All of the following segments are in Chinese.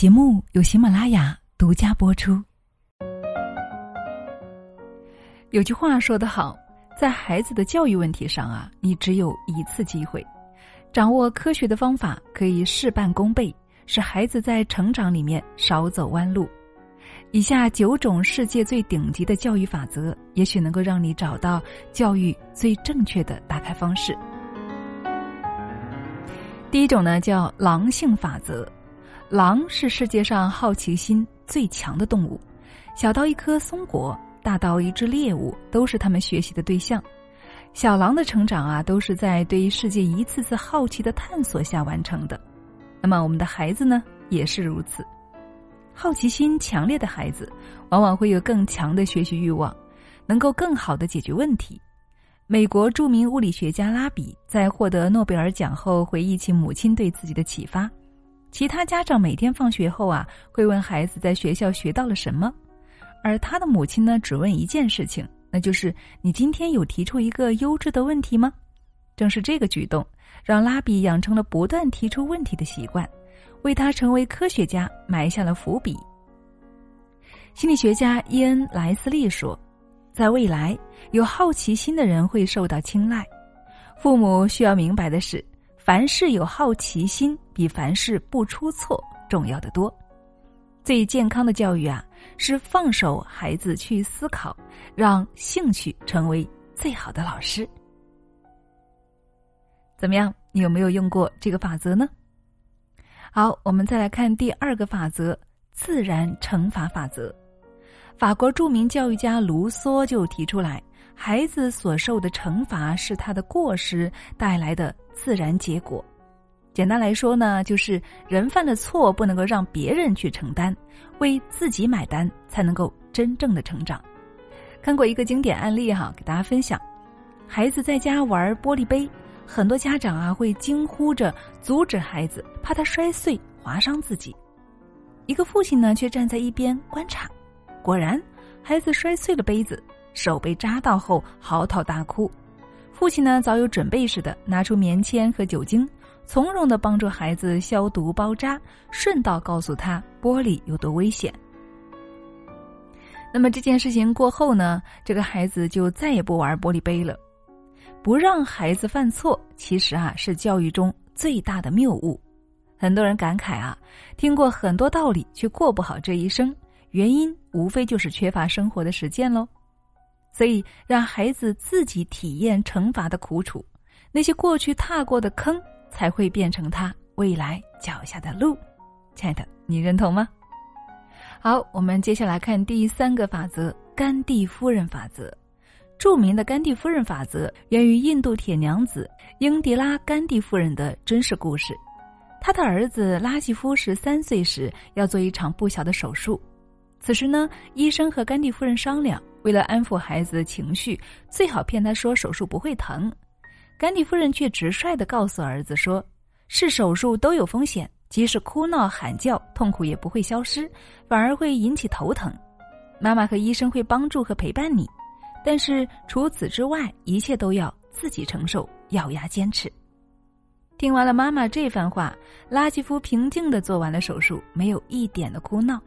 节目由喜马拉雅独家播出。有句话说得好，在孩子的教育问题上啊，你只有一次机会，掌握科学的方法可以事半功倍，使孩子在成长里面少走弯路。以下九种世界最顶级的教育法则，也许能够让你找到教育最正确的打开方式。第一种呢，叫狼性法则。狼是世界上好奇心最强的动物，小到一颗松果，大到一只猎物，都是他们学习的对象。小狼的成长啊，都是在对世界一次次好奇的探索下完成的。那么，我们的孩子呢，也是如此。好奇心强烈的孩子，往往会有更强的学习欲望，能够更好的解决问题。美国著名物理学家拉比在获得诺贝尔奖后，回忆起母亲对自己的启发。其他家长每天放学后啊，会问孩子在学校学到了什么，而他的母亲呢，只问一件事情，那就是你今天有提出一个优质的问题吗？正是这个举动，让拉比养成了不断提出问题的习惯，为他成为科学家埋下了伏笔。心理学家伊恩·莱斯利说，在未来，有好奇心的人会受到青睐。父母需要明白的是。凡事有好奇心，比凡事不出错重要的多。最健康的教育啊，是放手孩子去思考，让兴趣成为最好的老师。怎么样？你有没有用过这个法则呢？好，我们再来看第二个法则——自然惩罚法则。法国著名教育家卢梭就提出来。孩子所受的惩罚是他的过失带来的自然结果。简单来说呢，就是人犯的错不能够让别人去承担，为自己买单才能够真正的成长。看过一个经典案例哈，给大家分享：孩子在家玩玻璃杯，很多家长啊会惊呼着阻止孩子，怕他摔碎划伤自己。一个父亲呢却站在一边观察，果然孩子摔碎了杯子。手被扎到后嚎啕大哭，父亲呢早有准备似的拿出棉签和酒精，从容的帮助孩子消毒包扎，顺道告诉他玻璃有多危险。那么这件事情过后呢，这个孩子就再也不玩玻璃杯了。不让孩子犯错，其实啊是教育中最大的谬误。很多人感慨啊，听过很多道理，却过不好这一生，原因无非就是缺乏生活的实践喽。所以，让孩子自己体验惩罚的苦楚，那些过去踏过的坑，才会变成他未来脚下的路。亲爱的，你认同吗？好，我们接下来看第三个法则——甘地夫人法则。著名的甘地夫人法则源于印度铁娘子英迪拉·甘地夫人的真实故事。她的儿子拉吉夫十三岁时要做一场不小的手术，此时呢，医生和甘地夫人商量。为了安抚孩子的情绪，最好骗他说手术不会疼。甘地夫人却直率的告诉儿子说：“是手术都有风险，即使哭闹喊叫，痛苦也不会消失，反而会引起头疼。妈妈和医生会帮助和陪伴你，但是除此之外，一切都要自己承受，咬牙坚持。”听完了妈妈这番话，拉吉夫平静的做完了手术，没有一点的哭闹。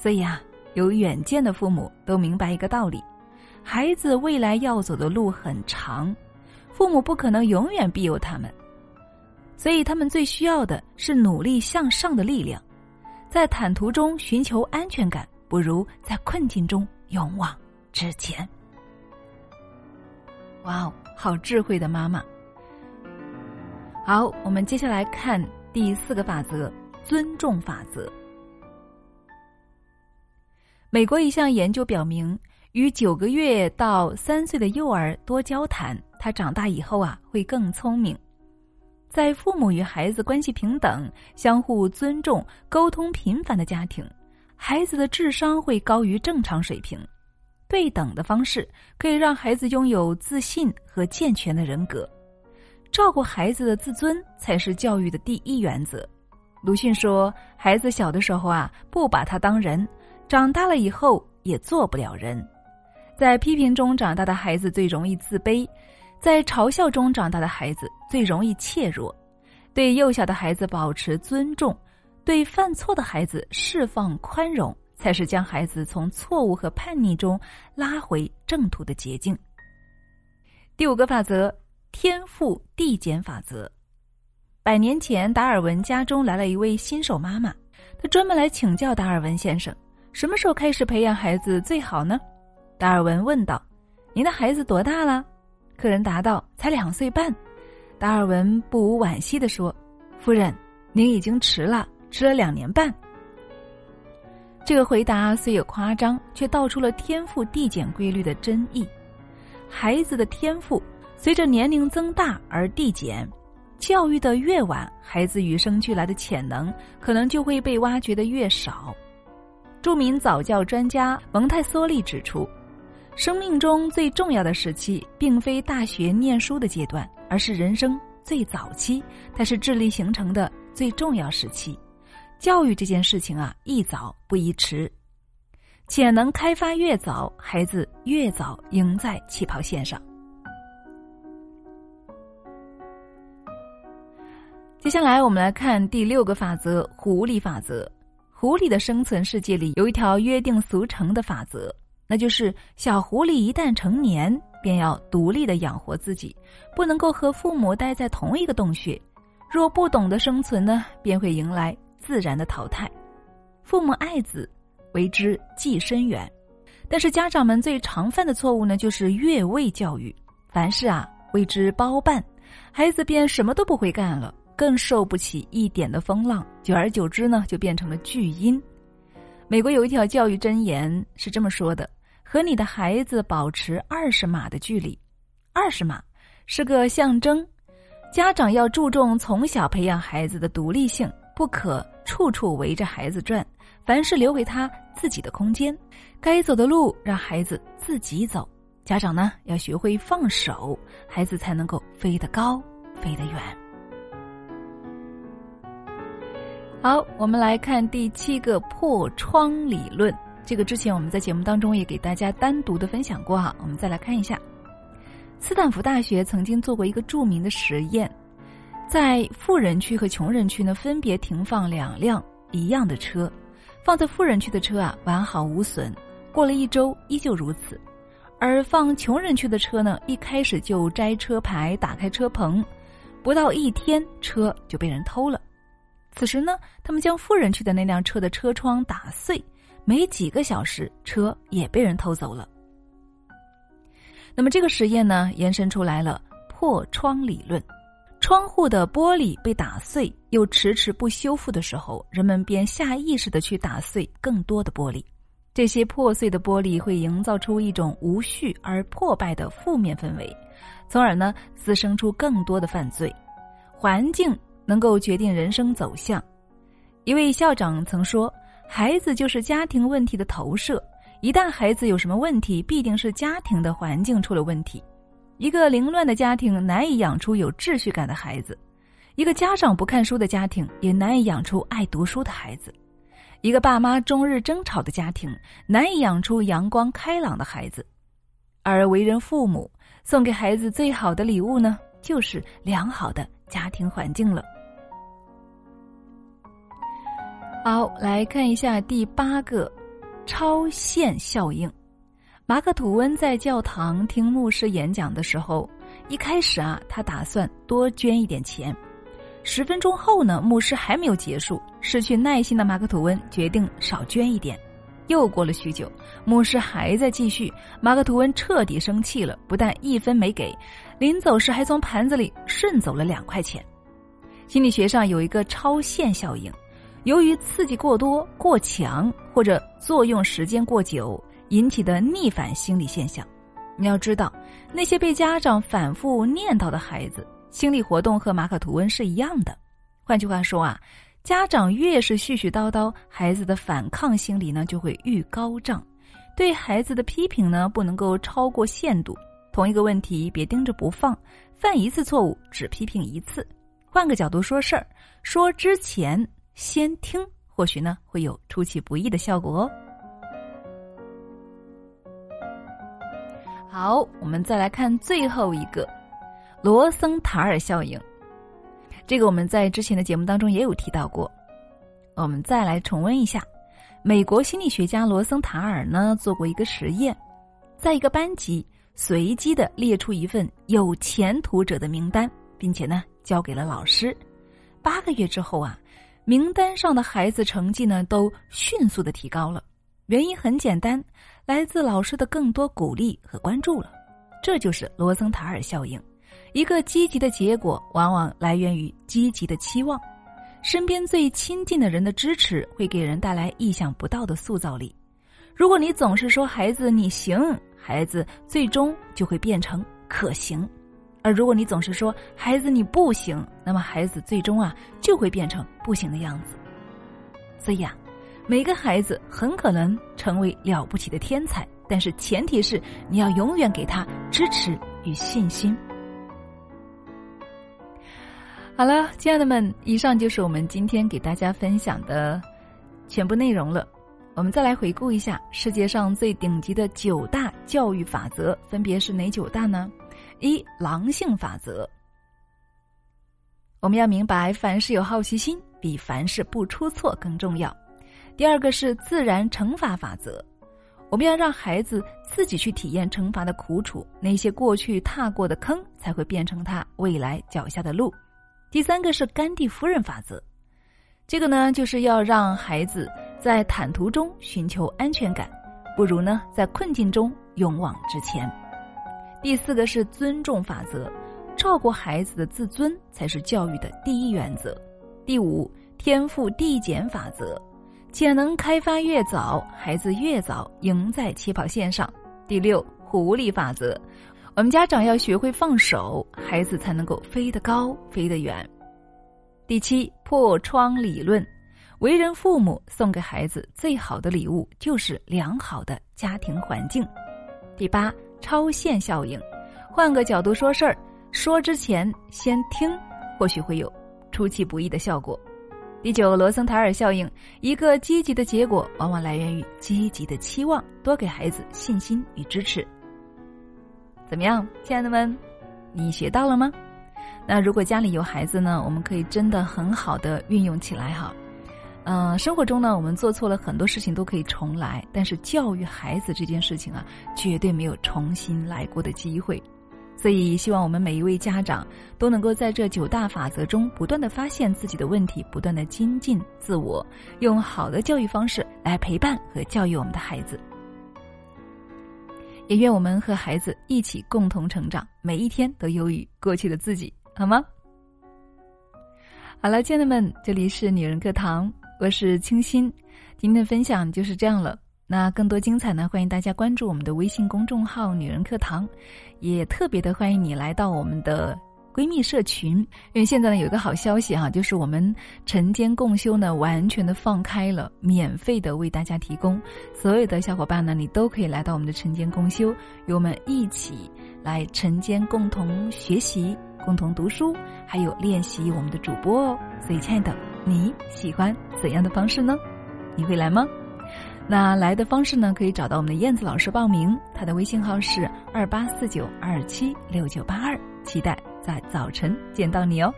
所以啊。有远见的父母都明白一个道理：孩子未来要走的路很长，父母不可能永远庇佑他们，所以他们最需要的是努力向上的力量。在坦途中寻求安全感，不如在困境中勇往直前。哇哦，好智慧的妈妈！好，我们接下来看第四个法则——尊重法则。美国一项研究表明，与九个月到三岁的幼儿多交谈，他长大以后啊会更聪明。在父母与孩子关系平等、相互尊重、沟通频繁的家庭，孩子的智商会高于正常水平。对等的方式可以让孩子拥有自信和健全的人格。照顾孩子的自尊才是教育的第一原则。鲁迅说：“孩子小的时候啊，不把他当人。”长大了以后也做不了人，在批评中长大的孩子最容易自卑，在嘲笑中长大的孩子最容易怯弱。对幼小的孩子保持尊重，对犯错的孩子释放宽容，才是将孩子从错误和叛逆中拉回正途的捷径。第五个法则：天赋递减法则。百年前，达尔文家中来了一位新手妈妈，她专门来请教达尔文先生，什么时候开始培养孩子最好呢？达尔文问道：“您的孩子多大了？”客人答道：“才两岁半。”达尔文不无惋惜地说：“夫人，您已经迟了，迟了两年半。”这个回答虽有夸张，却道出了天赋递减规律的真意。孩子的天赋随着年龄增大而递减。教育的越晚，孩子与生俱来的潜能可能就会被挖掘的越少。著名早教专家蒙泰梭利指出，生命中最重要的时期，并非大学念书的阶段，而是人生最早期，它是智力形成的最重要时期。教育这件事情啊，宜早不宜迟，潜能开发越早，孩子越早赢在起跑线上。接下来，我们来看第六个法则——狐狸法则。狐狸的生存世界里有一条约定俗成的法则，那就是小狐狸一旦成年，便要独立的养活自己，不能够和父母待在同一个洞穴。若不懂得生存呢，便会迎来自然的淘汰。父母爱子，为之计深远。但是家长们最常犯的错误呢，就是越位教育，凡事啊为之包办，孩子便什么都不会干了。更受不起一点的风浪，久而久之呢，就变成了巨婴。美国有一条教育箴言是这么说的：“和你的孩子保持二十码的距离。”二十码是个象征，家长要注重从小培养孩子的独立性，不可处处围着孩子转，凡事留给他自己的空间，该走的路让孩子自己走。家长呢要学会放手，孩子才能够飞得高，飞得远。好，我们来看第七个破窗理论。这个之前我们在节目当中也给大家单独的分享过哈。我们再来看一下，斯坦福大学曾经做过一个著名的实验，在富人区和穷人区呢分别停放两辆一样的车，放在富人区的车啊完好无损，过了一周依旧如此，而放穷人区的车呢一开始就摘车牌、打开车棚，不到一天车就被人偷了。此时呢，他们将富人区的那辆车的车窗打碎，没几个小时，车也被人偷走了。那么这个实验呢，延伸出来了破窗理论：窗户的玻璃被打碎又迟迟不修复的时候，人们便下意识的去打碎更多的玻璃。这些破碎的玻璃会营造出一种无序而破败的负面氛围，从而呢滋生出更多的犯罪。环境。能够决定人生走向。一位校长曾说：“孩子就是家庭问题的投射，一旦孩子有什么问题，必定是家庭的环境出了问题。一个凌乱的家庭难以养出有秩序感的孩子，一个家长不看书的家庭也难以养出爱读书的孩子，一个爸妈终日争吵的家庭难以养出阳光开朗的孩子。而为人父母，送给孩子最好的礼物呢，就是良好的家庭环境了。”好，来看一下第八个超限效应。马克吐温在教堂听牧师演讲的时候，一开始啊，他打算多捐一点钱。十分钟后呢，牧师还没有结束，失去耐心的马克吐温决定少捐一点。又过了许久，牧师还在继续，马克吐温彻底生气了，不但一分没给，临走时还从盘子里顺走了两块钱。心理学上有一个超限效应。由于刺激过多、过强或者作用时间过久引起的逆反心理现象，你要知道，那些被家长反复念叨的孩子，心理活动和马可吐温是一样的。换句话说啊，家长越是絮絮叨叨，孩子的反抗心理呢就会愈高涨。对孩子的批评呢，不能够超过限度。同一个问题别盯着不放，犯一次错误只批评一次。换个角度说事儿，说之前。先听，或许呢会有出其不意的效果哦。好，我们再来看最后一个罗森塔尔效应。这个我们在之前的节目当中也有提到过。我们再来重温一下，美国心理学家罗森塔尔呢做过一个实验，在一个班级随机的列出一份有前途者的名单，并且呢交给了老师。八个月之后啊，名单上的孩子成绩呢都迅速的提高了。原因很简单，来自老师的更多鼓励和关注了。这就是罗森塔尔效应。一个积极的结果，往往来源于积极的期望。身边最亲近的人的支持，会给人带来意想不到的塑造力。如果你总是说孩子你行，孩子最终就会变成可行；而如果你总是说孩子你不行，那么孩子最终啊就会变成不行的样子。所以啊。每个孩子很可能成为了不起的天才，但是前提是你要永远给他支持与信心。好了，亲爱的们，以上就是我们今天给大家分享的全部内容了。我们再来回顾一下世界上最顶级的九大教育法则，分别是哪九大呢？一、狼性法则。我们要明白，凡事有好奇心，比凡事不出错更重要。第二个是自然惩罚法则，我们要让孩子自己去体验惩罚的苦楚，那些过去踏过的坑才会变成他未来脚下的路。第三个是甘地夫人法则，这个呢就是要让孩子在坦途中寻求安全感，不如呢在困境中勇往直前。第四个是尊重法则，照顾孩子的自尊才是教育的第一原则。第五，天赋递减法则。潜能开发越早，孩子越早赢在起跑线上。第六，狐狸法则，我们家长要学会放手，孩子才能够飞得高，飞得远。第七，破窗理论，为人父母送给孩子最好的礼物就是良好的家庭环境。第八，超限效应，换个角度说事儿，说之前先听，或许会有出其不意的效果。第九，罗森塔尔效应。一个积极的结果，往往来源于积极的期望。多给孩子信心与支持。怎么样，亲爱的们，你学到了吗？那如果家里有孩子呢？我们可以真的很好的运用起来哈。嗯，生活中呢，我们做错了很多事情都可以重来，但是教育孩子这件事情啊，绝对没有重新来过的机会。所以，希望我们每一位家长都能够在这九大法则中不断的发现自己的问题，不断的精进自我，用好的教育方式来陪伴和教育我们的孩子。也愿我们和孩子一起共同成长，每一天都优于过去的自己，好吗？好了，亲爱的们，这里是女人课堂，我是清新，今天的分享就是这样了。那更多精彩呢？欢迎大家关注我们的微信公众号“女人课堂”，也特别的欢迎你来到我们的闺蜜社群。因为现在呢有一个好消息哈，就是我们晨间共修呢完全的放开了，免费的为大家提供。所有的小伙伴呢，你都可以来到我们的晨间共修，与我们一起来晨间共同学习、共同读书，还有练习我们的主播哦。所以，亲爱的，你喜欢怎样的方式呢？你会来吗？那来的方式呢？可以找到我们的燕子老师报名，他的微信号是二八四九二七六九八二，期待在早晨见到你哦。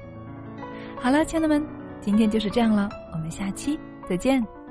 好了，亲爱的们，今天就是这样了，我们下期再见。